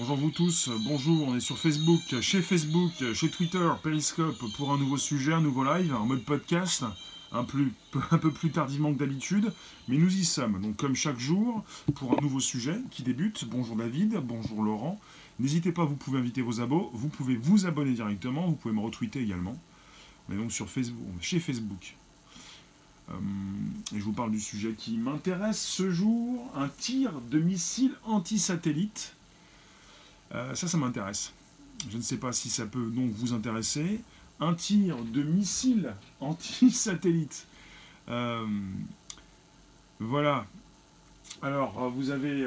Bonjour vous tous, bonjour, on est sur Facebook, chez Facebook, chez Twitter, Periscope pour un nouveau sujet, un nouveau live, en mode podcast, un, peu plus tardivement que d'habitude, mais nous y sommes, donc comme chaque jour, pour un nouveau sujet qui débute. Bonjour David, bonjour Laurent, n'hésitez pas, vous pouvez inviter vos abos, vous pouvez vous abonner directement, vous pouvez me retweeter également. Est donc sur Facebook, chez Facebook. Euh, et je vous parle du sujet qui m'intéresse ce jour, un tir de missile anti-satellite. Euh, ça, ça m'intéresse. Je ne sais pas si ça peut donc vous intéresser. Un tir de missile anti-satellite. Euh, voilà. Alors, vous avez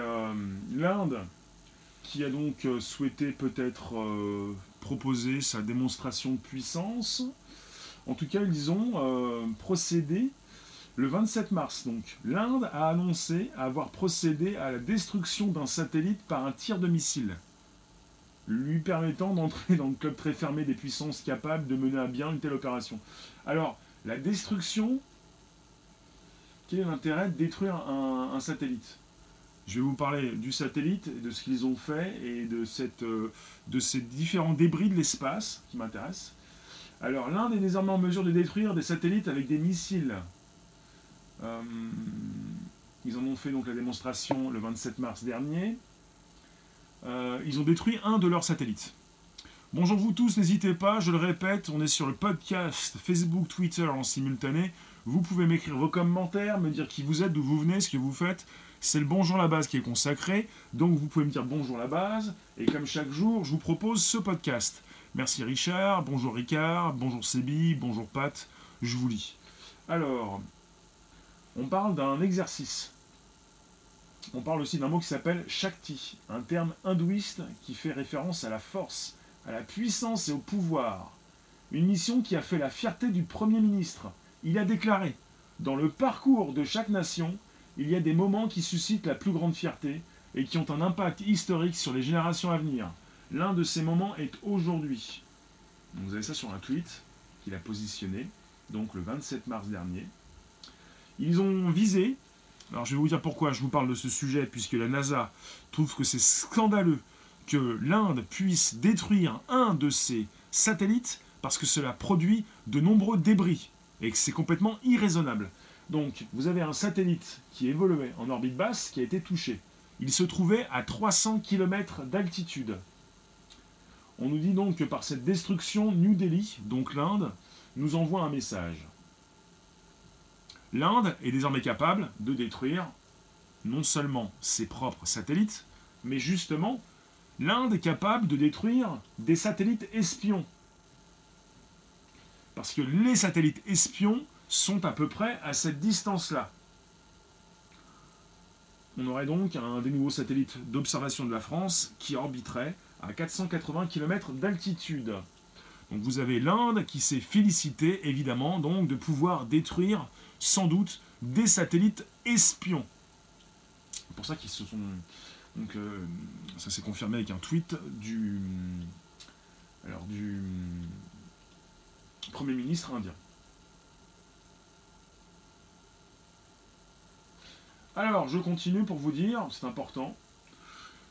l'Inde qui a donc souhaité peut-être proposer sa démonstration de puissance. En tout cas, ils ont procédé le 27 mars, donc, l'Inde a annoncé avoir procédé à la destruction d'un satellite par un tir de missile, lui permettant d'entrer dans le club très fermé des puissances capables de mener à bien une telle opération. Alors, la destruction, quel est l'intérêt de détruire un, satellite? Je vais vous parler du satellite, de ce qu'ils ont fait et de, euh, ces différents débris de l'espace qui m'intéressent. Alors, l'Inde est désormais en mesure de détruire des satellites avec des missiles euh, ils en ont fait donc la démonstration le 27 mars dernier. Euh, ils ont détruit un de leurs satellites. Bonjour vous tous, n'hésitez pas, je le répète, on est sur le podcast Facebook, Twitter en simultané. Vous pouvez m'écrire vos commentaires, me dire qui vous êtes, d'où vous venez, ce que vous faites. C'est le Bonjour la base qui est consacré, donc vous pouvez me dire Bonjour la base, et comme chaque jour, je vous propose ce podcast. Merci Richard, bonjour Ricard, bonjour Sébi, bonjour Pat, je vous lis. Alors, on parle d'un exercice. On parle aussi d'un mot qui s'appelle Shakti, un terme hindouiste qui fait référence à la force, à la puissance et au pouvoir. Une mission qui a fait la fierté du Premier ministre. Il a déclaré Dans le parcours de chaque nation, il y a des moments qui suscitent la plus grande fierté et qui ont un impact historique sur les générations à venir. L'un de ces moments est aujourd'hui. Vous avez ça sur un tweet qu'il a positionné, donc le 27 mars dernier. Ils ont visé, alors je vais vous dire pourquoi je vous parle de ce sujet, puisque la NASA trouve que c'est scandaleux que l'Inde puisse détruire un de ses satellites parce que cela produit de nombreux débris et que c'est complètement irraisonnable. Donc, vous avez un satellite qui évoluait en orbite basse qui a été touché. Il se trouvait à 300 km d'altitude. On nous dit donc que par cette destruction, New Delhi, donc l'Inde, nous envoie un message l'Inde est désormais capable de détruire non seulement ses propres satellites, mais justement, l'Inde est capable de détruire des satellites espions. Parce que les satellites espions sont à peu près à cette distance-là. On aurait donc un des nouveaux satellites d'observation de la France qui orbiterait à 480 km d'altitude. Donc vous avez l'Inde qui s'est félicitée évidemment de pouvoir détruire sans doute des satellites espions. C'est pour ça qu'ils se sont. Euh, ça s'est confirmé avec un tweet du. Alors, du. Premier ministre indien. Alors, je continue pour vous dire, c'est important.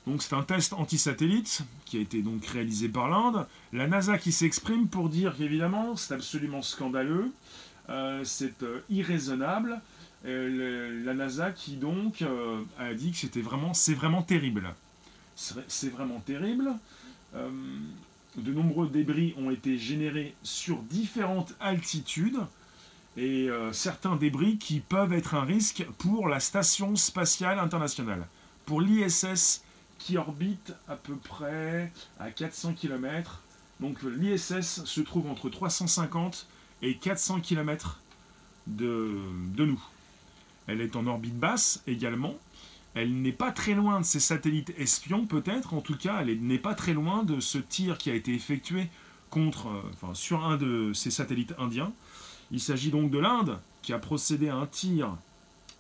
Donc c'est un test anti-satellite qui a été donc réalisé par l'Inde. La NASA qui s'exprime pour dire qu'évidemment c'est absolument scandaleux c'est euh, irraisonnable. Euh, la NASA qui donc a dit que c'était vraiment, c'est vraiment terrible. C'est vraiment terrible. de nombreux débris ont été générés sur différentes altitudes et certains débris qui peuvent être un risque pour la Station spatiale internationale, pour l'ISS qui orbite à peu près à 400 km. Donc l'ISS se trouve entre 350 et 400 km de, de nous. Elle est en orbite basse également. Elle n'est pas très loin de ses satellites espions, peut-être. En tout cas, elle n'est pas très loin de ce tir qui a été effectué contre, euh, enfin, sur un de ces satellites indiens. Il s'agit donc de l'Inde qui a procédé à un tir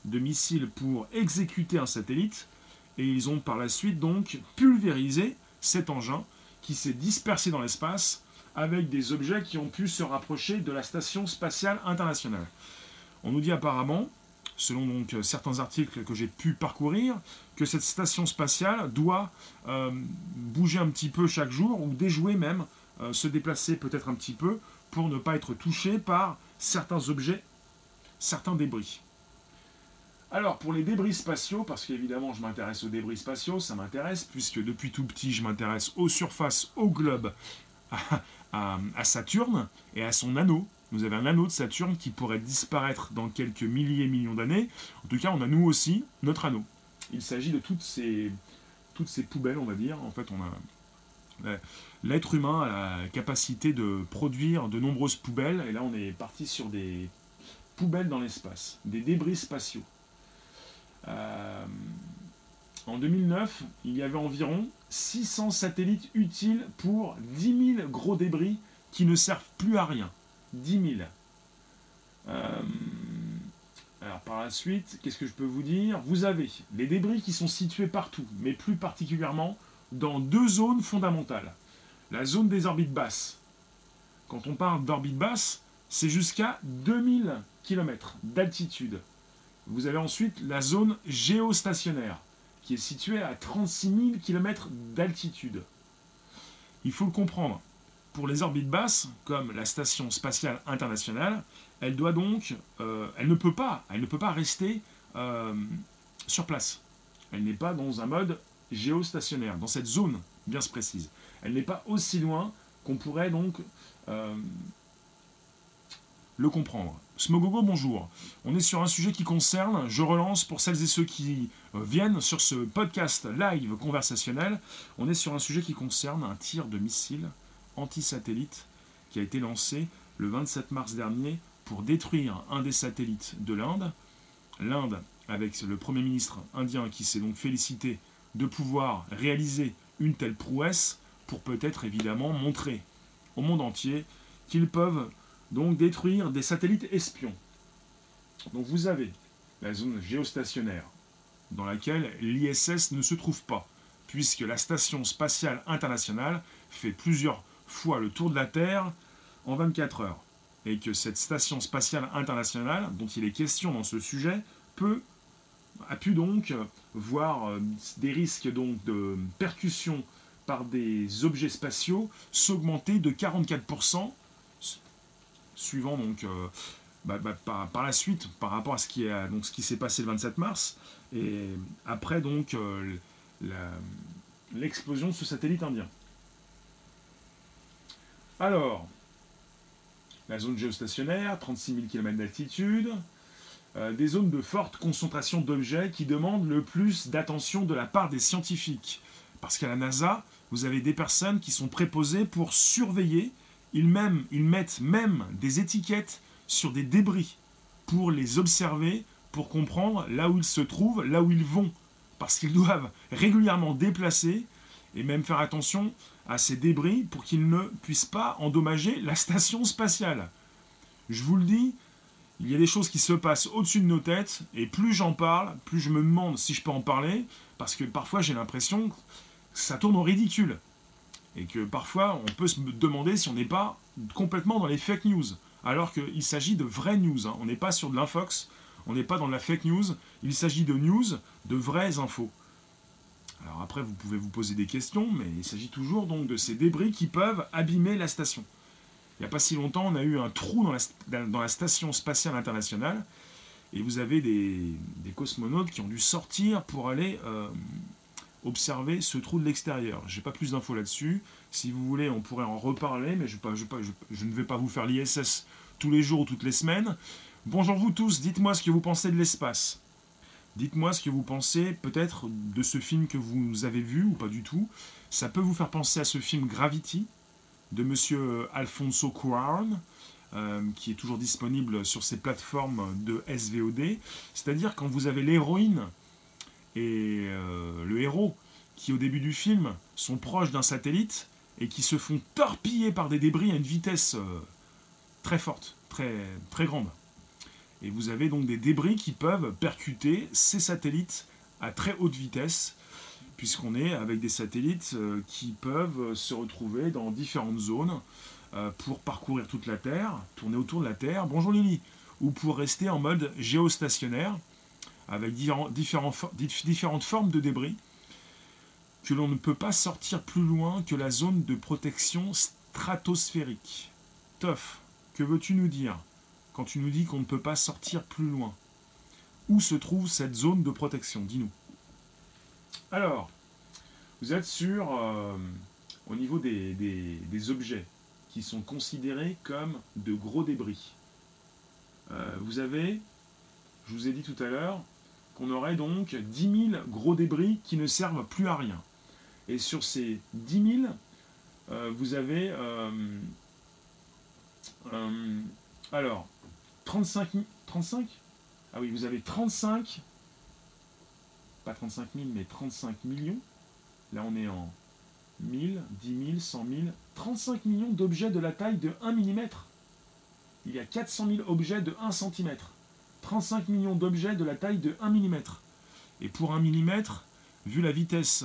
de missile pour exécuter un satellite. Et ils ont par la suite donc pulvérisé cet engin qui s'est dispersé dans l'espace avec des objets qui ont pu se rapprocher de la Station spatiale internationale. On nous dit apparemment, selon donc certains articles que j'ai pu parcourir, que cette station spatiale doit bouger un petit peu chaque jour, ou déjouer même, se déplacer peut-être un petit peu, pour ne pas être touchée par certains objets, certains débris. Alors, pour les débris spatiaux, parce qu'évidemment je m'intéresse aux débris spatiaux, ça m'intéresse, puisque depuis tout petit je m'intéresse aux surfaces, au globe, à, Saturne et à son anneau. Vous avez un anneau de Saturne qui pourrait disparaître dans quelques milliers, millions d'années. En tout cas, on a nous aussi notre anneau. Il s'agit de toutes ces, toutes ces poubelles, on va dire. En fait, on a l'être humain a la capacité de produire de nombreuses poubelles. Et là, on est parti sur des poubelles dans l'espace, des débris spatiaux. Euh, en 2009, il y avait environ 600 satellites utiles pour 10 000 gros débris qui ne servent plus à rien. 10 000. Euh, alors par la suite, qu'est-ce que je peux vous dire? Vous avez les débris qui sont situés partout, mais plus particulièrement dans deux zones fondamentales. La zone des orbites basses. Quand on parle d'orbite basse, c'est jusqu'à 2000 km d'altitude. Vous avez ensuite la zone géostationnaire, qui est située à 36 000 km d'altitude. Il faut le comprendre. Pour les orbites basses, comme la station spatiale internationale, elle doit donc, euh, elle ne peut pas, elle ne peut pas rester euh, sur place. Elle n'est pas dans un mode géostationnaire, dans cette zone bien précise. Elle n'est pas aussi loin qu'on pourrait donc euh, le comprendre. Smogogo, bonjour. On est sur un sujet qui concerne, je relance pour celles et ceux qui euh, viennent sur ce podcast live conversationnel, on est sur un sujet qui concerne un tir de missile anti-satellite qui a été lancé le 27 mars dernier pour détruire un des satellites de l'Inde. L'Inde, avec le Premier ministre indien qui s'est donc félicité de pouvoir réaliser une telle prouesse pour peut-être évidemment montrer au monde entier qu'ils peuvent donc détruire des satellites espions. Donc vous avez la zone géostationnaire, dans laquelle l'ISS ne se trouve pas, puisque la Station spatiale internationale fait plusieurs fois le tour de la Terre en 24 heures, et que cette Station spatiale internationale, dont il est question dans ce sujet, peut, a pu donc voir euh, des risques donc de percussion par des objets spatiaux s'augmenter de 44% suivant donc euh, bah, bah, par, la suite par rapport à ce qui est donc ce qui s'est passé le 27 mars et après donc euh, l'explosion de ce satellite indien. Alors, la zone géostationnaire, 36 000 km d'altitude, euh, des zones de forte concentration d'objets qui demandent le plus d'attention de la part des scientifiques. Parce qu'à la NASA, vous avez des personnes qui sont préposées pour surveiller ils, mettent même des étiquettes sur des débris pour les observer, pour comprendre là où ils se trouvent, là où ils vont. Parce qu'ils doivent régulièrement déplacer et même faire attention à ces débris pour qu'ils ne puissent pas endommager la station spatiale. Je vous le dis, il y a des choses qui se passent au-dessus de nos têtes, et plus j'en parle, plus je me demande si je peux en parler, parce que parfois j'ai l'impression que ça tourne au ridicule. Et que parfois, on peut se demander si on n'est pas complètement dans les fake news. Alors qu'il s'agit de vraies news. Hein. On n'est pas sur de l'infox, on n'est pas dans la fake news. Il s'agit de news, de vraies infos. Alors après, vous pouvez vous poser des questions, mais il s'agit toujours donc de ces débris qui peuvent abîmer la station. Il n'y a pas si longtemps, on a eu un trou dans la, dans la station spatiale internationale, et vous avez des, cosmonautes qui ont dû sortir pour aller euh, observer ce trou de l'extérieur. J'ai pas plus d'infos là-dessus. Si vous voulez, on pourrait en reparler, mais je, ne vais pas vous faire l'ISS tous les jours ou toutes les semaines. Bonjour vous tous, dites-moi ce que vous pensez de l'espace. Dites-moi ce que vous pensez peut-être de ce film que vous avez vu ou pas du tout. Ça peut vous faire penser à ce film Gravity de monsieur Alfonso Cuarón, euh, qui est toujours disponible sur ces plateformes de SVOD. C'est-à-dire quand vous avez l'héroïne et euh, le héros qui au début du film sont proches d'un satellite et qui se font torpiller par des débris à une vitesse euh, très forte, très, grande. Et vous avez donc des débris qui peuvent percuter ces satellites à très haute vitesse, puisqu'on est avec des satellites euh, qui peuvent se retrouver dans différentes zones pour parcourir toute la Terre, tourner autour de la Terre. Bonjour Lily. Ou pour rester en mode géostationnaire avec différentes formes de débris, que l'on ne peut pas sortir plus loin que la zone de protection stratosphérique. Toff, que veux-tu nous dire quand tu nous dis qu'on ne peut pas sortir plus loin? Où se trouve cette zone de protection? Dis-nous. Alors, vous êtes sur, euh, au niveau des, des, objets qui sont considérés comme de gros débris. Euh, vous avez, je vous ai dit tout à l'heure, qu'on aurait donc 10 000 gros débris qui ne servent plus à rien. Et sur ces 10 000, euh, vous avez... alors, 35, 35 Ah oui, vous avez 35, pas 35 000, mais 35 millions. Là, on est en 1000, 10 000, 100 000, 35 millions d'objets de la taille de 1 mm. Il y a 400 000 objets de 1 cm. 35 millions d'objets de la taille de 1 mm. Et pour 1 mm, vu la vitesse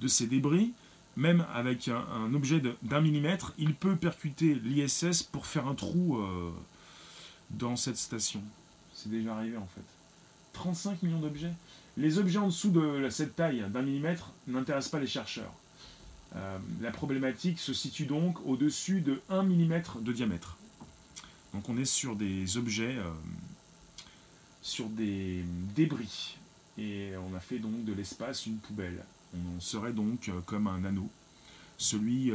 de ces débris, même avec un, objet d'un millimètre, il peut percuter l'ISS pour faire un trou euh, dans cette station. C'est déjà arrivé en fait. 35 millions d'objets. Les objets en dessous de cette taille d'un millimètre n'intéressent pas les chercheurs. Euh, la problématique se situe donc au-dessus de 1 mm de diamètre. Donc on est sur des objets, euh, sur des débris. Et on a fait donc de l'espace une poubelle. On serait donc euh, comme un anneau, celui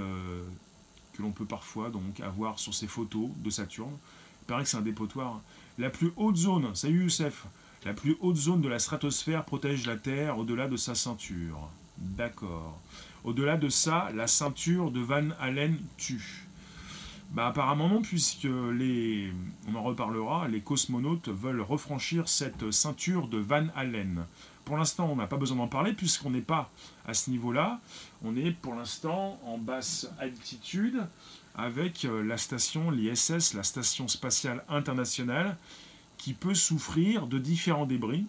que l'on peut parfois avoir sur ces photos de Saturne. Il paraît que c'est un dépotoir. La plus haute zone, salut Youssef, la plus haute zone de la stratosphère protège la Terre au-delà de sa ceinture. D'accord. Au-delà de ça, la ceinture de Van Allen tue. Bah apparemment non, puisque les, on en reparlera, les cosmonautes veulent refranchir cette ceinture de Van Allen. Pour l'instant, on n'a pas besoin d'en parler puisqu'on n'est pas à ce niveau-là. On est pour l'instant en basse altitude avec euh, la station, l'ISS, la Station spatiale internationale, qui peut souffrir de différents débris.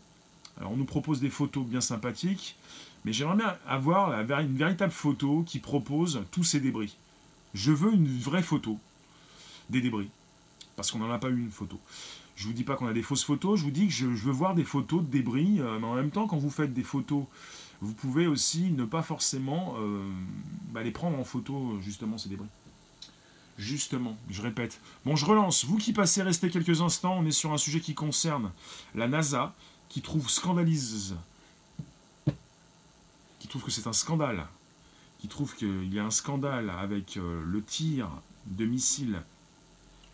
Alors on nous propose des photos bien sympathiques, mais j'aimerais bien avoir une véritable photo qui propose tous ces débris. Je veux une vraie photo des débris, parce qu'on n'en a pas eu une photo. Je vous dis pas qu'on a des fausses photos, je vous dis que je, veux voir des photos de débris, euh, mais en même temps, quand vous faites des photos, vous pouvez aussi ne pas forcément euh, bah, les prendre en photo, justement, ces débris. Justement, je répète. Bon, je relance. Vous qui passez, restez quelques instants. On est sur un sujet qui concerne la NASA, qui trouve scandalise, qui trouve que c'est un scandale, qui trouve qu'il y a un scandale avec euh, le tir de missiles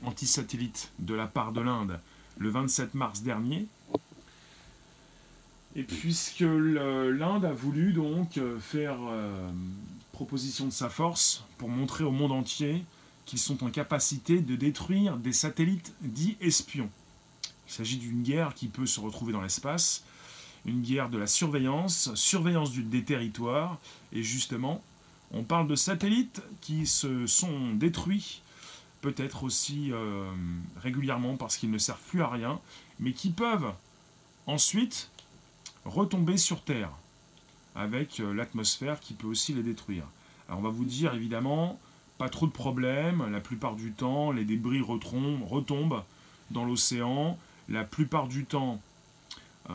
anti-satellites de la part de l'Inde le 27 mars dernier. Et puisque l'Inde a voulu donc euh, faire euh, proposition de sa force pour montrer au monde entier qu'ils sont en capacité de détruire des satellites dits espions. Il s'agit d'une guerre qui peut se retrouver dans l'espace, une guerre de la surveillance, surveillance des territoires, et justement, on parle de satellites qui se sont détruits, peut-être aussi euh, régulièrement parce qu'ils ne servent plus à rien, mais qui peuvent ensuite retomber sur Terre, avec euh, l'atmosphère qui peut aussi les détruire. Alors on va vous dire évidemment, pas trop de problèmes. La plupart du temps, les débris retombent dans l'océan. La plupart du temps, euh,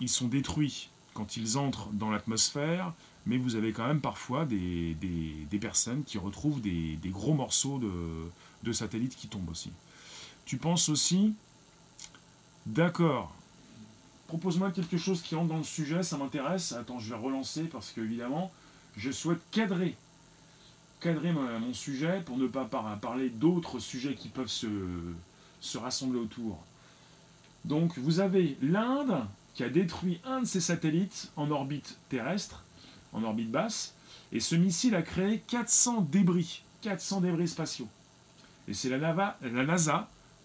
ils sont détruits quand ils entrent dans l'atmosphère. Mais vous avez quand même parfois des, personnes qui retrouvent des, gros morceaux de, de satellites qui tombent aussi. Tu penses aussi D'accord. Propose-moi quelque chose qui entre dans le sujet, ça m'intéresse. Attends, je vais relancer parce que évidemment, je souhaite cadrer cadrer mon, sujet pour ne pas parler d'autres sujets qui peuvent se, se rassembler autour. Donc vous avez l'Inde qui a détruit un de ses satellites en orbite terrestre, en orbite basse, et ce missile a créé 400 débris, 400 débris spatiaux. Et c'est la, NASA,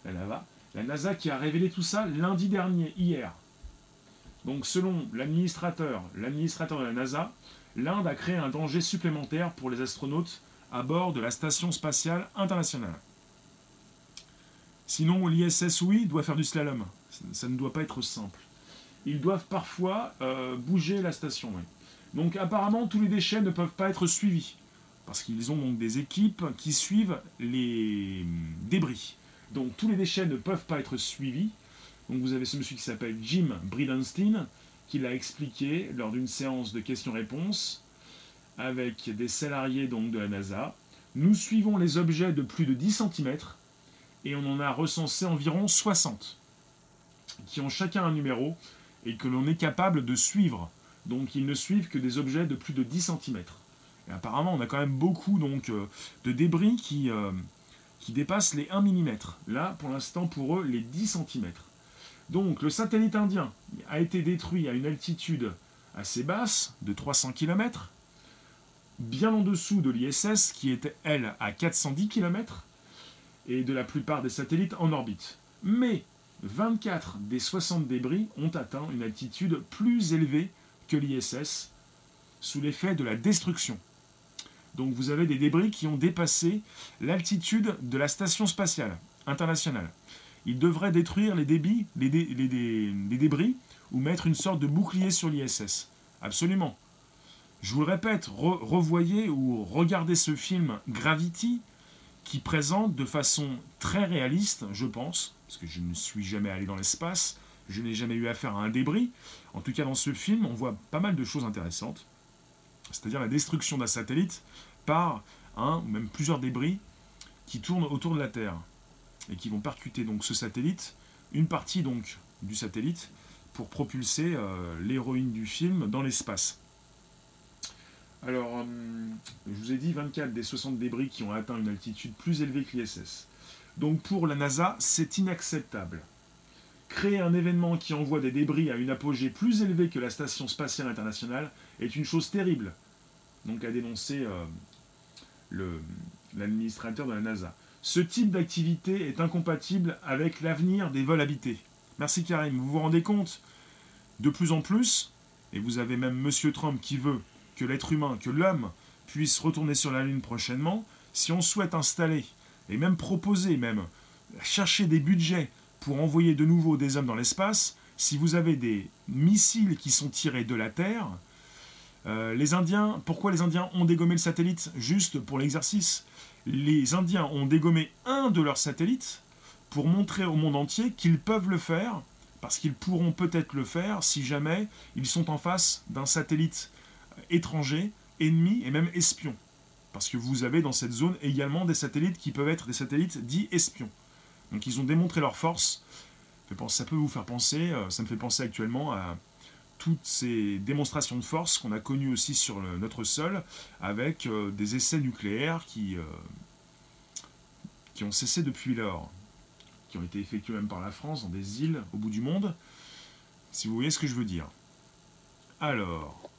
la, NASA, qui a révélé tout ça lundi dernier, hier. Donc selon l'administrateur, l'administrateur de la NASA, l'Inde a créé un danger supplémentaire pour les astronautes à bord de la Station spatiale internationale. Sinon, l'ISS, oui, doit faire du slalom. Ça ne doit pas être simple. Ils doivent parfois euh, bouger la station. Donc apparemment, tous les déchets ne peuvent pas être suivis. Parce qu'ils ont donc des équipes qui suivent les débris. Donc tous les déchets ne peuvent pas être suivis. Donc vous avez ce monsieur qui s'appelle Jim Bridenstine, qui l'a expliqué lors d'une séance de questions-réponses avec des salariés donc de la NASA. Nous suivons les objets de plus de 10 cm et on en a recensé environ 60 qui ont chacun un numéro et que l'on est capable de suivre. Donc ils ne suivent que des objets de plus de 10 cm. Apparemment, on a quand même beaucoup donc, euh, de débris qui, euh, qui dépassent les 1 mm. Là, pour l'instant, pour eux, les 10 cm. Donc le satellite indien a été détruit à une altitude assez basse, de 300 km, bien en dessous de l'ISS, qui était, elle, à 410 km, et de la plupart des satellites en orbite. Mais 24 des 60 débris ont atteint une altitude plus élevée que l'ISS, sous l'effet de la destruction. Donc vous avez des débris qui ont dépassé l'altitude de la station spatiale internationale. Ils devraient détruire les, débris ou mettre une sorte de bouclier sur l'ISS. Absolument. Je vous le répète, revoyez ou regardez ce film Gravity qui présente de façon très réaliste, je pense, parce que je ne suis jamais allé dans l'espace, je n'ai jamais eu affaire à un débris. En tout cas, dans ce film, on voit pas mal de choses intéressantes, c'est-à-dire la destruction d'un satellite par un ou même plusieurs débris qui tournent autour de la Terre et qui vont percuter donc ce satellite, une partie donc du satellite, pour propulser euh, l'héroïne du film dans l'espace. Alors, euh, je vous ai dit 24 des 60 débris qui ont atteint une altitude plus élevée que l'ISS. Donc pour la NASA, c'est inacceptable. Créer un événement qui envoie des débris à une apogée plus élevée que la Station spatiale internationale est une chose terrible. Donc a dénoncé euh, l'administrateur de la NASA. Ce type d'activité est incompatible avec l'avenir des vols habités. Merci Karim, vous vous rendez compte De plus en plus, et vous avez même Monsieur Trump qui veut que l'être humain, que l'homme puisse retourner sur la Lune prochainement, si on souhaite installer, et même proposer, même chercher des budgets pour envoyer de nouveau des hommes dans l'espace, si vous avez des missiles qui sont tirés de la Terre, euh, les Indiens, pourquoi les Indiens ont dégommé le satellite Juste pour l'exercice les Indiens ont dégommé un de leurs satellites pour montrer au monde entier qu'ils peuvent le faire, parce qu'ils pourront peut-être le faire si jamais ils sont en face d'un satellite étranger, ennemi et même espion. Parce que vous avez dans cette zone également des satellites qui peuvent être des satellites dits espions. Donc ils ont démontré leur force. Ça peut vous faire penser, euh, ça me fait penser actuellement à toutes ces démonstrations de force qu'on a connues aussi sur notre sol, avec euh, des essais nucléaires qui, euh, qui ont cessé depuis lors, qui ont été effectués même par la France dans des îles au bout du monde, si vous voyez ce que je veux dire. Alors,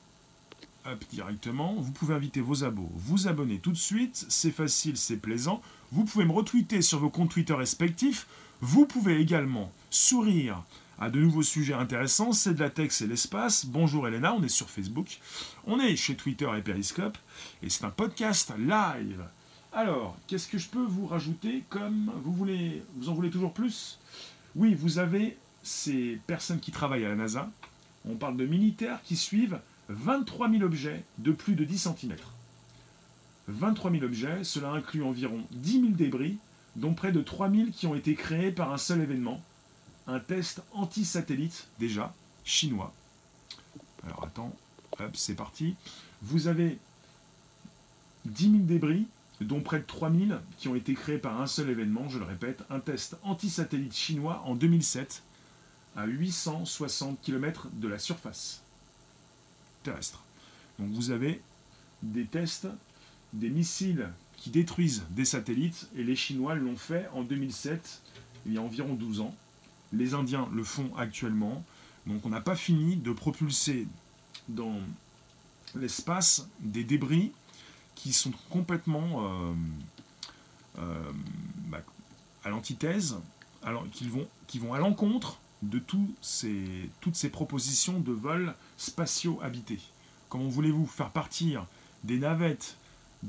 hop, directement, vous pouvez inviter vos abos, vous abonner tout de suite, c'est facile, c'est plaisant. Vous pouvez me retweeter sur vos comptes Twitter respectifs. Vous pouvez également sourire à de nouveaux sujets intéressants. C'est de la tech, c'est l'espace. Bonjour Elena, on est sur Facebook. On est chez Twitter et Periscope. Et c'est un podcast live. Alors, qu'est-ce que je peux vous rajouter comme vous voulez Vous en voulez toujours plus? Oui, vous avez ces personnes qui travaillent à la NASA. On parle de militaires qui suivent 23 000 objets de plus de 10 cm. 23 000 objets, cela inclut environ 10 000 débris, dont près de 3 000 qui ont été créés par un seul événement, un test anti-satellite déjà, chinois. Alors attends, hop, c'est parti. Vous avez 10 000 débris, dont près de 3 000 qui ont été créés par un seul événement, je le répète, un test anti-satellite chinois en 2007, à 860 km de la surface terrestre. Donc vous avez des tests, des missiles qui détruisent des satellites, et les Chinois l'ont fait en 2007, il y a environ 12 ans. Les Indiens le font actuellement. Donc on n'a pas fini de propulser dans l'espace des débris qui sont complètement euh, euh, bah, à l'antithèse, qui vont, à l'encontre de ces, toutes ces propositions de vols spatiaux habités. Comment voulez-vous faire partir des navettes,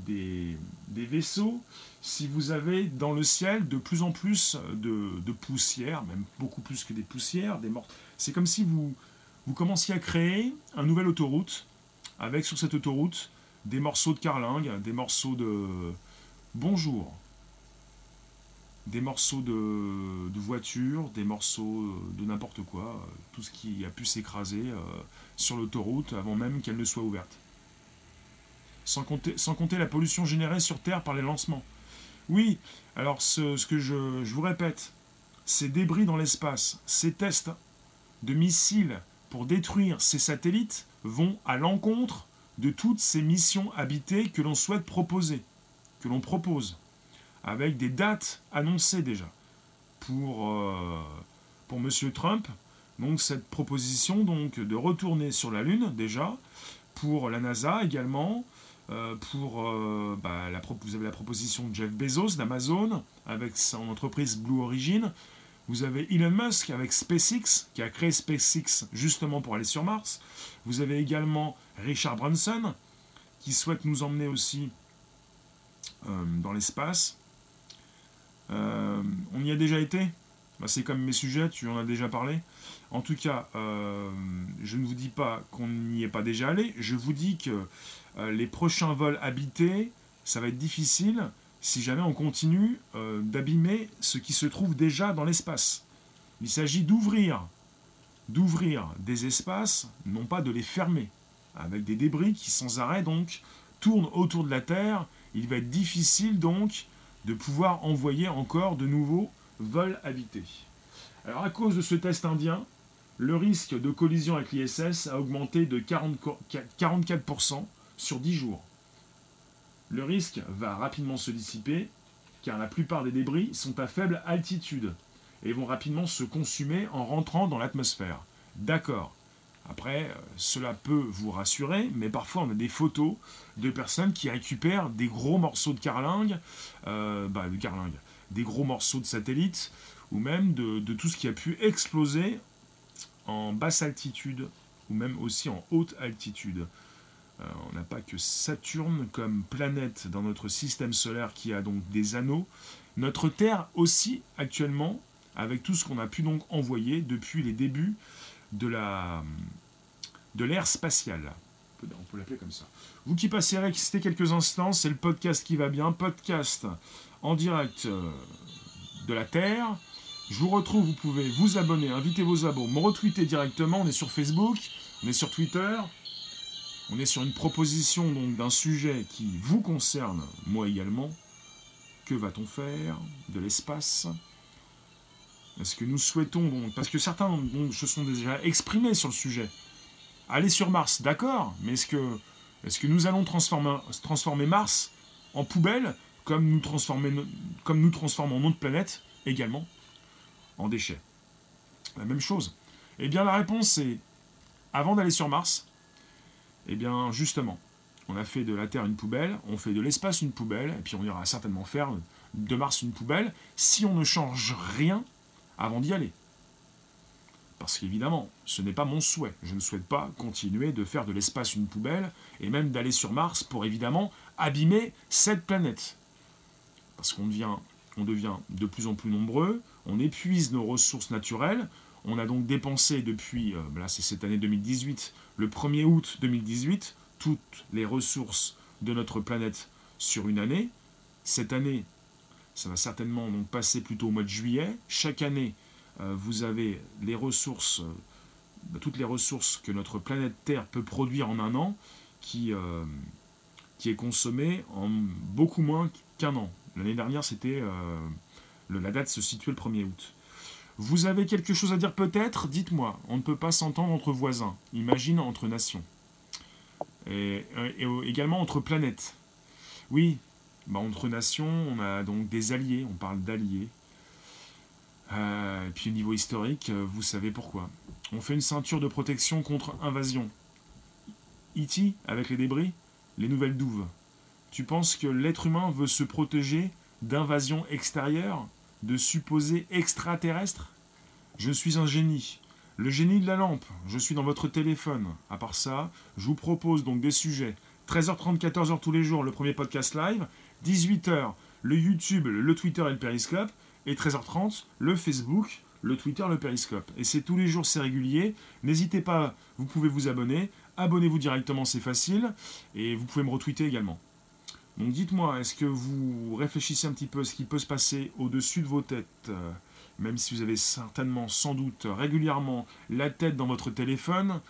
des, vaisseaux, si vous avez dans le ciel de plus en plus de, poussière, même beaucoup plus que des poussières, des morts. C'est comme si vous, vous commenciez à créer un nouvel autoroute, avec sur cette autoroute des morceaux de carlingue, des morceaux de bonjour. des morceaux de, de voitures, des morceaux de n'importe quoi, tout ce qui a pu s'écraser sur l'autoroute avant même qu'elle ne soit ouverte. Sans compter, sans compter la pollution générée sur Terre par les lancements. Oui, alors ce, que je, je vous répète, ces débris dans l'espace, ces tests de missiles pour détruire ces satellites vont à l'encontre de toutes ces missions habitées que l'on souhaite proposer, que l'on propose, avec des dates annoncées déjà pour, euh, pour M. Trump. Donc cette proposition donc, de retourner sur la Lune déjà, pour la NASA également, pour euh, bah, vous avez la proposition de Jeff Bezos d'Amazon avec son entreprise Blue Origin. Vous avez Elon Musk avec SpaceX, qui a créé SpaceX justement pour aller sur Mars. Vous avez également Richard Branson, qui souhaite nous emmener aussi euh, dans l'espace. Euh, on y a déjà été? Bah, C'est comme mes sujets, tu en as déjà parlé. En tout cas, euh, je ne vous dis pas qu'on n'y est pas déjà allé. Je vous dis que les prochains vols habités, ça va être difficile si jamais on continue euh, d'abîmer ce qui se trouve déjà dans l'espace. Il s'agit d'ouvrir, d'ouvrir des espaces, non pas de les fermer, avec des débris qui sans arrêt donc tournent autour de la Terre. Il va être difficile donc de pouvoir envoyer encore de nouveaux vols habités. Alors à cause de ce test indien, le risque de collision avec l'ISS a augmenté de 44% sur 10 jours le risque va rapidement se dissiper car la plupart des débris sont à faible altitude et vont rapidement se consumer en rentrant dans l'atmosphère. D'accord. Après, euh, cela peut vous rassurer, mais parfois on a des photos de personnes qui récupèrent des gros morceaux de carlingue, euh, bah, des gros morceaux de satellites, ou même de tout ce qui a pu exploser en basse altitude, ou même aussi en haute altitude. Euh, on n'a pas que Saturne comme planète dans notre système solaire qui a donc des anneaux. Notre Terre aussi actuellement, avec tout ce qu'on a pu donc envoyer depuis les débuts de la de l'ère spatiale. On peut l'appeler comme ça. Vous qui passez rester quelques instants, c'est le podcast qui va bien, podcast en direct euh, de la Terre. Je vous retrouve, vous pouvez vous abonner, inviter vos abos, me retweeter directement, on est sur Facebook, on est sur Twitter, on est sur une proposition donc d'un sujet qui vous concerne, moi également. Que va-t-on faire de l'espace? Est-ce que nous souhaitons donc, parce que certains se sont déjà exprimés sur le sujet, aller sur Mars, d'accord, mais est-ce que, nous allons transformer, Mars en poubelle comme nous, comme nous transformons notre planète également? En déchets La même chose. Eh bien la réponse est, avant d'aller sur Mars, eh bien, justement, on a fait de la Terre une poubelle, on fait de l'espace une poubelle, et puis on ira certainement faire de Mars une poubelle si on ne change rien avant d'y aller. Parce qu'évidemment, ce n'est pas mon souhait. Je ne souhaite pas continuer de faire de l'espace une poubelle, et même d'aller sur Mars pour évidemment abîmer cette planète. Parce qu'on devient, on devient de plus en plus nombreux, on épuise nos ressources naturelles, on a donc dépensé depuis, euh, là c'est cette année 2018, le 1er août 2018, toutes les ressources de notre planète sur une année. Cette année, ça va certainement donc passer plutôt au mois de juillet. Chaque année, euh, vous avez les ressources, euh, toutes les ressources que notre planète Terre peut produire en un an, qui est consommée en beaucoup moins qu'un an. L'année dernière, c'était la date se situait le 1er août. Vous avez quelque chose à dire peut-être? Dites-moi. On ne peut pas s'entendre entre voisins. Imagine entre nations. Et, également entre planètes. Oui, bah, entre nations, on a donc des alliés. On parle d'alliés. Euh, et puis au niveau historique, euh, vous savez pourquoi. On fait une ceinture de protection contre invasion. E.T. avec les débris, les nouvelles douves. Tu penses que l'être humain veut se protéger d'invasion extérieure de supposés extraterrestres? Je suis un génie. Le génie de la lampe, je suis dans votre téléphone. À part ça, je vous propose donc des sujets. 13h30, 14h tous les jours, le premier podcast live. 18h, le YouTube, le Twitter et le Periscope. Et 13h30, le Facebook, le Twitter, le Periscope. Et c'est tous les jours, c'est régulier. N'hésitez pas, vous pouvez vous abonner. Abonnez-vous directement, c'est facile. Et vous pouvez me retweeter également. Donc dites-moi, est-ce que vous réfléchissez un petit peu à ce qui peut se passer au-dessus de vos têtes Même si vous avez certainement, sans doute, régulièrement la tête dans votre téléphone,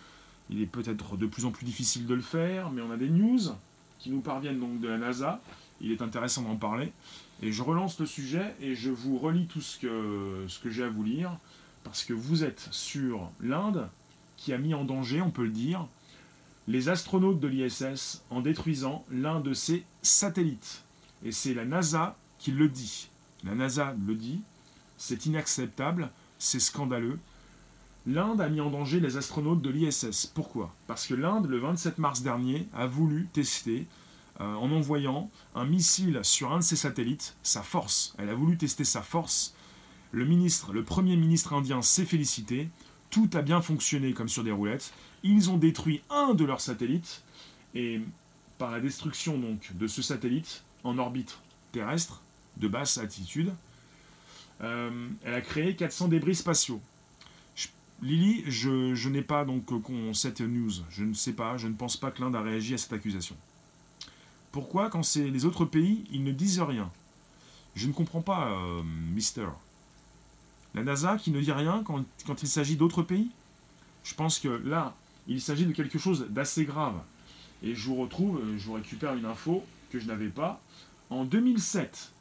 il est peut-être de plus en plus difficile de le faire, mais on a des news qui nous parviennent donc de la NASA. Il est intéressant d'en parler. Et je relance le sujet et je vous relis tout ce que, ce que j'ai à vous lire, parce que vous êtes sur l'Inde qui a mis en danger, on peut le dire, les astronautes de l'ISS en détruisant l'un de ses satellites. Et c'est la NASA qui le dit. La NASA le dit, c'est inacceptable, c'est scandaleux. L'Inde a mis en danger les astronautes de l'ISS. Pourquoi? Parce que l'Inde, le 27 mars dernier, a voulu tester, euh, en envoyant un missile sur un de ses satellites, sa force. Elle a voulu tester sa force. Le ministre, le premier ministre indien s'est félicité. Tout a bien fonctionné comme sur des roulettes. Ils ont détruit un de leurs satellites et par la destruction donc de ce satellite en orbite terrestre de basse altitude, euh, elle a créé 400 débris spatiaux. Lily, je, n'ai pas donc cette news. Je ne sais pas, je ne pense pas que l'Inde a réagi à cette accusation. Pourquoi, quand c'est les autres pays, ils ne disent rien? Je ne comprends pas, euh, Mister. La NASA qui ne dit rien quand, quand il s'agit d'autres pays? Je pense que là, il s'agit de quelque chose d'assez grave. Et je vous retrouve, euh, je vous récupère une info que je n'avais pas. En 2007,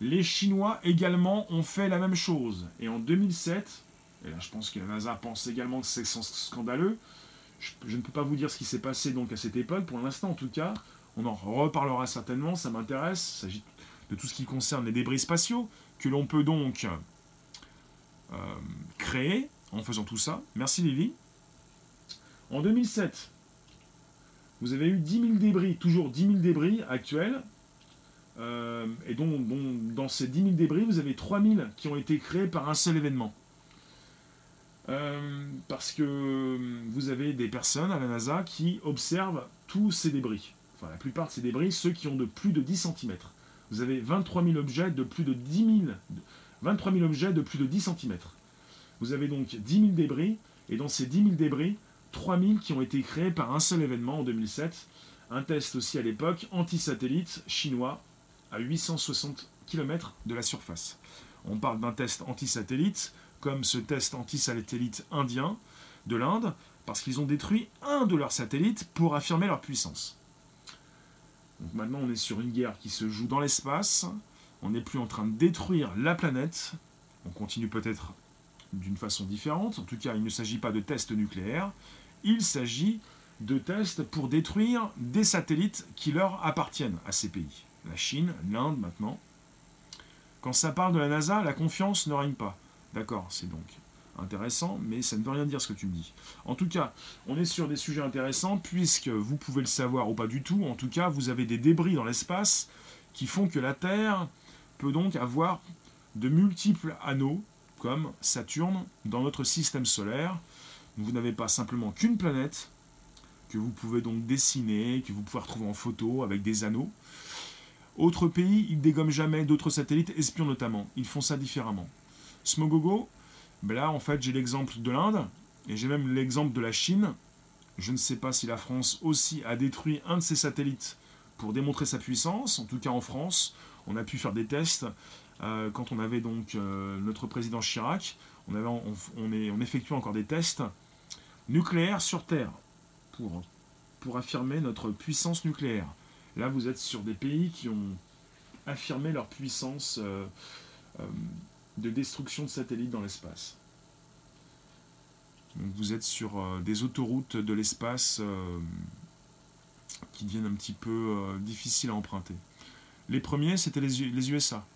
les Chinois également ont fait la même chose. Et en 2007, et là je pense que la NASA pense également que c'est scandaleux, je, ne peux pas vous dire ce qui s'est passé donc à cette époque, pour l'instant en tout cas, on en reparlera certainement, ça m'intéresse, il s'agit de tout ce qui concerne les débris spatiaux, que l'on peut donc euh, créer en faisant tout ça. Merci Lily. En 2007, vous avez eu 10 000 débris, toujours 10 000 débris actuels. Euh, et donc, dans ces 10 000 débris, vous avez 3 000 qui ont été créés par un seul événement. Euh, parce que vous avez des personnes à la NASA qui observent tous ces débris. Enfin, la plupart de ces débris, ceux qui ont de plus de 10 cm. Vous avez 23 000 objets de plus de 10 000, 23 000 objets de plus de 10 cm. Vous avez donc 10 000 débris, et dans ces 10 000 débris, 3000 qui ont été créés par un seul événement en 2007. Un test aussi à l'époque anti-satellite chinois à 860 km de la surface. On parle d'un test anti-satellite comme ce test anti-satellite indien de l'Inde parce qu'ils ont détruit un de leurs satellites pour affirmer leur puissance. Donc maintenant on est sur une guerre qui se joue dans l'espace, on n'est plus en train de détruire la planète, on continue peut-être d'une façon différente, en tout cas il ne s'agit pas de tests nucléaires, il s'agit de tests pour détruire des satellites qui leur appartiennent à ces pays. La Chine, l'Inde maintenant. Quand ça parle de la NASA, la confiance ne règne pas. D'accord, c'est donc intéressant, mais ça ne veut rien dire ce que tu me dis. En tout cas, on est sur des sujets intéressants, puisque vous pouvez le savoir ou pas du tout, en tout cas, vous avez des débris dans l'espace qui font que la Terre peut donc avoir de multiples anneaux, comme Saturne, dans notre système solaire, vous n'avez pas simplement qu'une planète, que vous pouvez donc dessiner, que vous pouvez retrouver en photo avec des anneaux. Autres pays, ils dégomment jamais d'autres satellites, espions notamment. Ils font ça différemment. Smogogo, ben là en fait j'ai l'exemple de l'Inde, et j'ai même l'exemple de la Chine. Je ne sais pas si la France aussi a détruit un de ses satellites pour démontrer sa puissance. En tout cas en France, on a pu faire des tests euh, quand on avait donc euh, notre président Chirac. On, avait, on, on effectuait encore des tests nucléaire sur Terre pour, affirmer notre puissance nucléaire. Là, vous êtes sur des pays qui ont affirmé leur puissance euh, euh, de destruction de satellites dans l'espace. vous êtes sur euh, des autoroutes de l'espace qui deviennent un petit peu difficiles à emprunter. Les premiers, c'était les USA.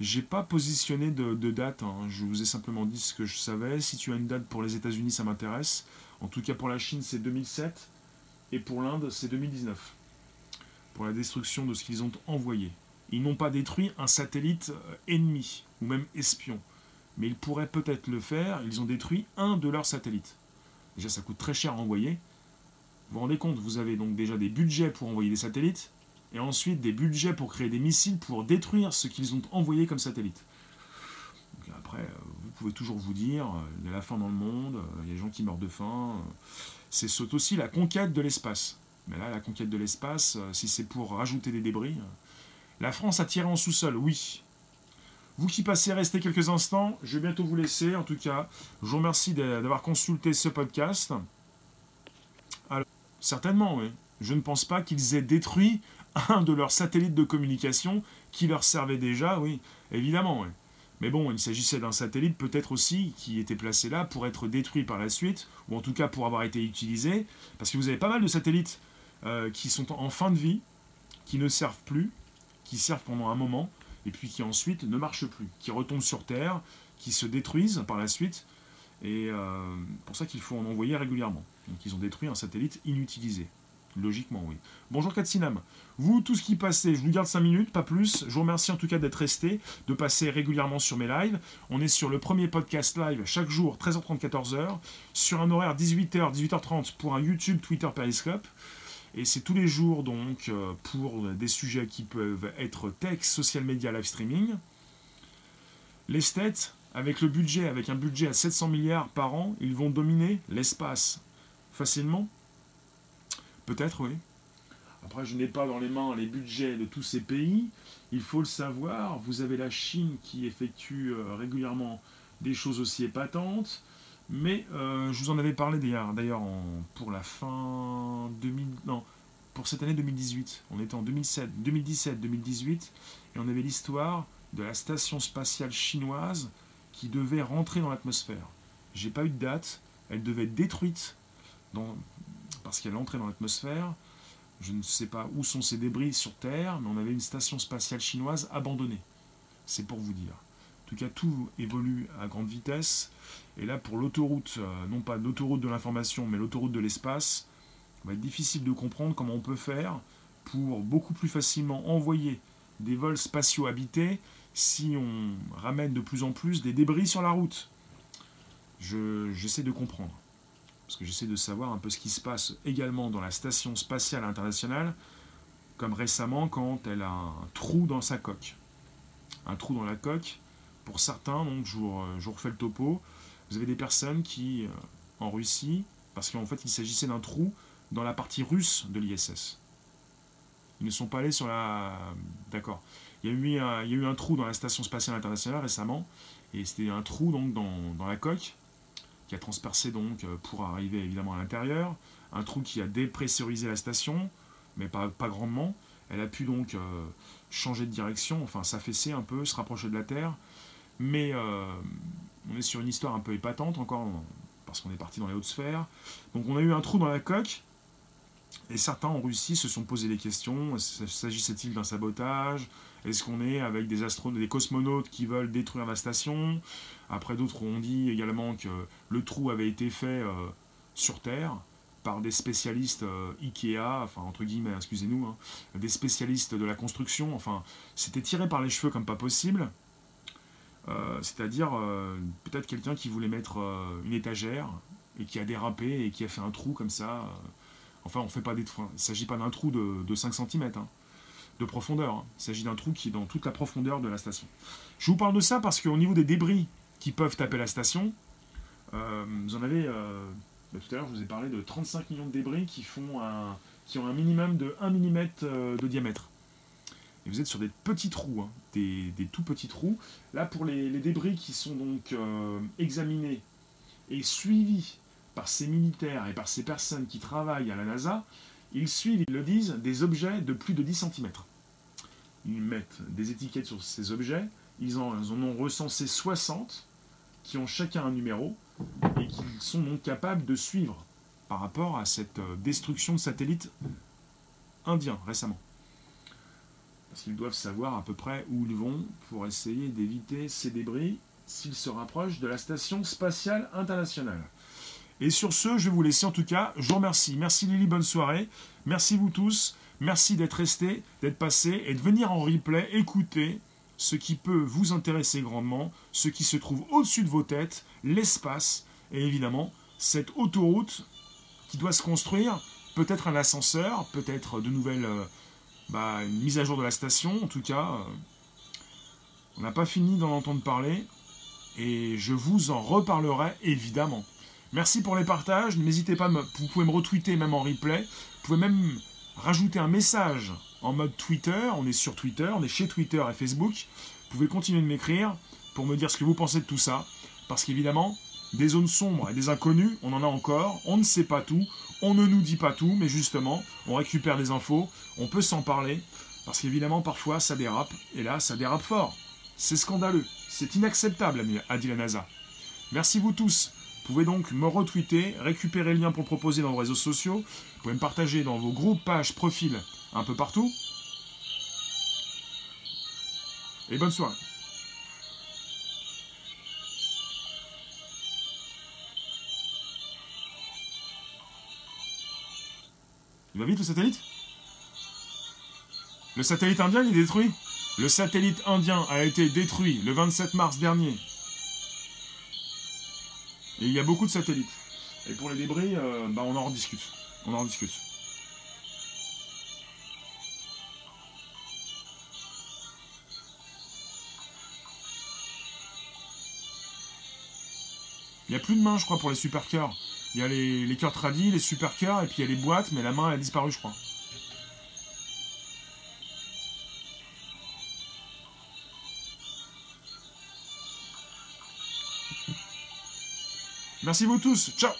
J'ai pas positionné de, date, hein. je vous ai simplement dit ce que je savais. Si tu as une date pour les États-Unis, ça m'intéresse. En tout cas, pour la Chine, c'est 2007. Et pour l'Inde, c'est 2019. Pour la destruction de ce qu'ils ont envoyé. Ils n'ont pas détruit un satellite euh, ennemi, ou même espion. Mais ils pourraient peut-être le faire, ils ont détruit un de leurs satellites. Déjà, ça coûte très cher à envoyer. Vous vous rendez compte, vous avez donc déjà des budgets pour envoyer des satellites et ensuite des budgets pour créer des missiles pour détruire ce qu'ils ont envoyé comme satellite. après, euh, vous pouvez toujours vous dire, euh, il y a la faim dans le monde, euh, il y a des gens qui meurent de faim. C'est aussi la conquête de l'espace. Mais là, la conquête de l'espace, si c'est pour rajouter des débris. La France a tiré en sous-sol, oui. Vous qui passez, restez quelques instants. Je vais bientôt vous laisser. En tout cas, je vous remercie d'avoir consulté ce podcast. Alors, certainement, oui. Je ne pense pas qu'ils aient détruit un de leurs satellites de communication qui leur servait déjà, oui, évidemment. Mais bon, il s'agissait d'un satellite peut-être aussi qui était placé là pour être détruit par la suite, ou en tout cas pour avoir été utilisé, parce que vous avez pas mal de satellites euh, qui sont en fin de vie, qui ne servent plus, qui servent pendant un moment, et puis qui ensuite ne marchent plus, qui retombent sur Terre, qui se détruisent par la suite, et euh, pour ça qu'il faut en envoyer régulièrement. Donc ils ont détruit un satellite inutilisé. Logiquement, oui. Bonjour Katsinam. Vous, tout ce qui passait, je vous garde 5 minutes, pas plus. Je vous remercie en tout cas d'être resté, de passer régulièrement sur mes lives. On est sur le premier podcast live chaque jour, 13h30, 14h, sur un horaire 18h, 18h30 pour un YouTube, Twitter, Periscope. Et c'est tous les jours donc euh, pour des sujets qui peuvent être texte, social media, live streaming. Les stats, avec le budget, avec un budget à 700 milliards par an, ils vont dominer l'espace facilement Peut-être, oui. Après, je n'ai pas dans les mains les budgets de tous ces pays. Il faut le savoir. Vous avez la Chine qui effectue euh, régulièrement des choses aussi épatantes. Mais euh, je vous en avais parlé d'ailleurs pour la fin 2000, non, pour cette année 2018. On était en 2007, 2017, 2018 et on avait l'histoire de la station spatiale chinoise qui devait rentrer dans l'atmosphère. J'ai pas eu de date. Elle devait être détruite parce qu'elle entrait dans l'atmosphère. Je ne sais pas où sont ces débris sur Terre, mais on avait une station spatiale chinoise abandonnée. C'est pour vous dire. En tout cas, tout évolue à grande vitesse. Et là, pour l'autoroute, euh, non pas l'autoroute de l'information, mais l'autoroute de l'espace, il va être difficile de comprendre comment on peut faire pour beaucoup plus facilement envoyer des vols spatiaux habités si on ramène de plus en plus des débris sur la route. J'essaie de comprendre parce que j'essaie de savoir un peu ce qui se passe également dans la station spatiale internationale, comme récemment quand elle a un trou dans sa coque. Un trou dans la coque, pour certains, donc je vous, refais le topo, vous avez des personnes qui, euh, en Russie, parce qu'en fait il s'agissait d'un trou dans la partie russe de l'ISS. Ils ne sont pas allés sur la... D'accord. Il y, a eu un, trou dans la station spatiale internationale récemment, et c'était un trou donc dans la coque, qui a transpercé donc euh, pour arriver évidemment à l'intérieur, un trou qui a dépressurisé la station, mais pas, grandement. Elle a pu donc euh, changer de direction, enfin s'affaisser un peu, se rapprocher de la Terre. Mais euh, on est sur une histoire un peu épatante encore, parce qu'on est parti dans les hautes sphères. Donc on a eu un trou dans la coque, et certains en Russie se sont posé des questions. S'agissait-il d'un sabotage? Est-ce qu'on est avec des des cosmonautes qui veulent détruire la station? Après, d'autres ont dit également que le trou avait été fait euh, sur Terre par des spécialistes euh, Ikea, enfin entre guillemets, excusez-nous, hein, des spécialistes de la construction. Enfin, c'était tiré par les cheveux comme pas possible. Euh, c'est-à-dire peut-être quelqu'un qui voulait mettre une étagère et qui a dérapé et qui a fait un trou comme ça Enfin, on fait pas des, il ne s'agit pas d'un trou de, 5 cm hein, de profondeur. Hein. Il s'agit d'un trou qui est dans toute la profondeur de la station. Je vous parle de ça parce qu'au niveau des débris qui peuvent taper la station, euh, vous en avez. Euh, bah, tout à l'heure, je vous ai parlé de 35 millions de débris qui, font un, qui ont un minimum de 1 mm euh, de diamètre. Et vous êtes sur des petits trous, hein, des, tout petits trous. Là, pour les débris qui sont donc examinés et suivis par ces militaires et par ces personnes qui travaillent à la NASA, ils suivent, ils le disent, des objets de plus de 10 cm. Ils mettent des étiquettes sur ces objets, ils en, ont recensé 60 qui ont chacun un numéro et qui sont donc capables de suivre par rapport à cette euh, destruction de satellites indiens récemment. Parce qu'ils doivent savoir à peu près où ils vont pour essayer d'éviter ces débris s'ils se rapprochent de la station spatiale internationale. Et sur ce, je vais vous laisser en tout cas. Je vous remercie. Merci Lily, bonne soirée. Merci vous tous. Merci d'être restés, d'être passés et de venir en replay écouter ce qui peut vous intéresser grandement, ce qui se trouve au-dessus de vos têtes, l'espace et évidemment cette autoroute qui doit se construire, peut-être un ascenseur, peut-être de nouvelles, euh, bah, une mise à jour de la station, en tout cas, euh, on n'a pas fini d'en entendre parler et je vous en reparlerai évidemment. Merci pour les partages. N'hésitez pas, vous pouvez me retweeter même en replay. Vous pouvez même rajouter un message en mode Twitter. On est sur Twitter, on est chez Twitter et Facebook. Vous pouvez continuer de m'écrire pour me dire ce que vous pensez de tout ça. Parce qu'évidemment, des zones sombres et des inconnus, on en a encore. On ne sait pas tout. On ne nous dit pas tout, mais justement, on récupère des infos. On peut s'en parler. Parce qu'évidemment, parfois, ça dérape. Et là, ça dérape fort. C'est scandaleux. C'est inacceptable, a dit la NASA. Merci vous tous. Vous pouvez donc me retweeter, récupérer le lien pour le proposer dans vos réseaux sociaux. Vous pouvez me partager dans vos groupes, pages, profils, un peu partout. Et bonne soirée. Il va vite le satellite? Le satellite indien il est détruit? Le satellite indien a été détruit le 27 mars dernier. Et il y a beaucoup de satellites. Et pour les débris, euh, bah on en rediscute. On en. Il n'y a plus de main, je crois, pour les supercars. Il y a les, les cœurs tradis, les supercars, et puis il y a les boîtes, mais la main elle a disparu, je crois. Merci vous tous. Ciao